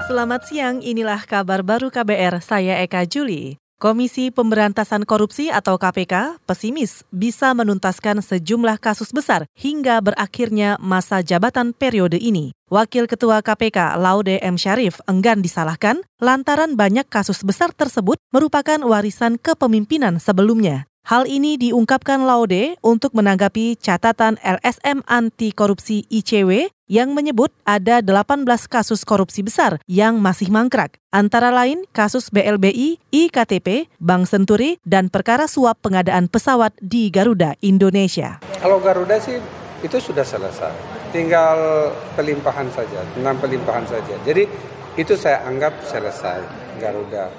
Selamat siang, inilah kabar baru KBR, saya Eka Juli. Komisi Pemberantasan Korupsi atau KPK pesimis bisa menuntaskan sejumlah kasus besar hingga berakhirnya masa jabatan periode ini. Wakil Ketua KPK Laude M. Syarif enggan disalahkan lantaran banyak kasus besar tersebut merupakan warisan kepemimpinan sebelumnya. Hal ini diungkapkan Laude untuk menanggapi catatan LSM anti korupsi ICW yang menyebut ada 18 kasus korupsi besar yang masih mangkrak, antara lain kasus BLBI, IKTP, Bank Senturi, dan perkara suap pengadaan pesawat di Garuda, Indonesia. Kalau Garuda sih itu sudah selesai, tinggal pelimpahan saja, tentang pelimpahan saja. Jadi itu saya anggap selesai Garuda.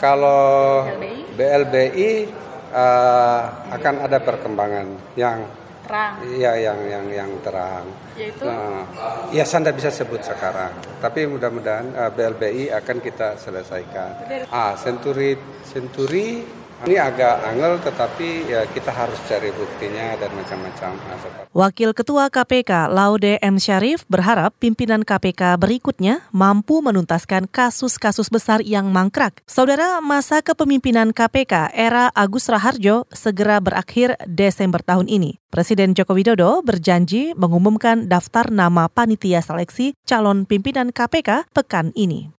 Kalau BLBI uh, akan ada perkembangan yang terang. Iya, yang yang yang terang. Yaitu? Nah, ya saya tidak bisa sebut sekarang. Tapi mudah-mudahan uh, BLBI akan kita selesaikan. Ah, Senturi Senturi ini agak angel tetapi ya kita harus cari buktinya dan macam-macam. Wakil Ketua KPK Laude M. Syarif berharap pimpinan KPK berikutnya mampu menuntaskan kasus-kasus besar yang mangkrak. Saudara, masa kepemimpinan KPK era Agus Raharjo segera berakhir Desember tahun ini. Presiden Joko Widodo berjanji mengumumkan daftar nama panitia seleksi calon pimpinan KPK pekan ini.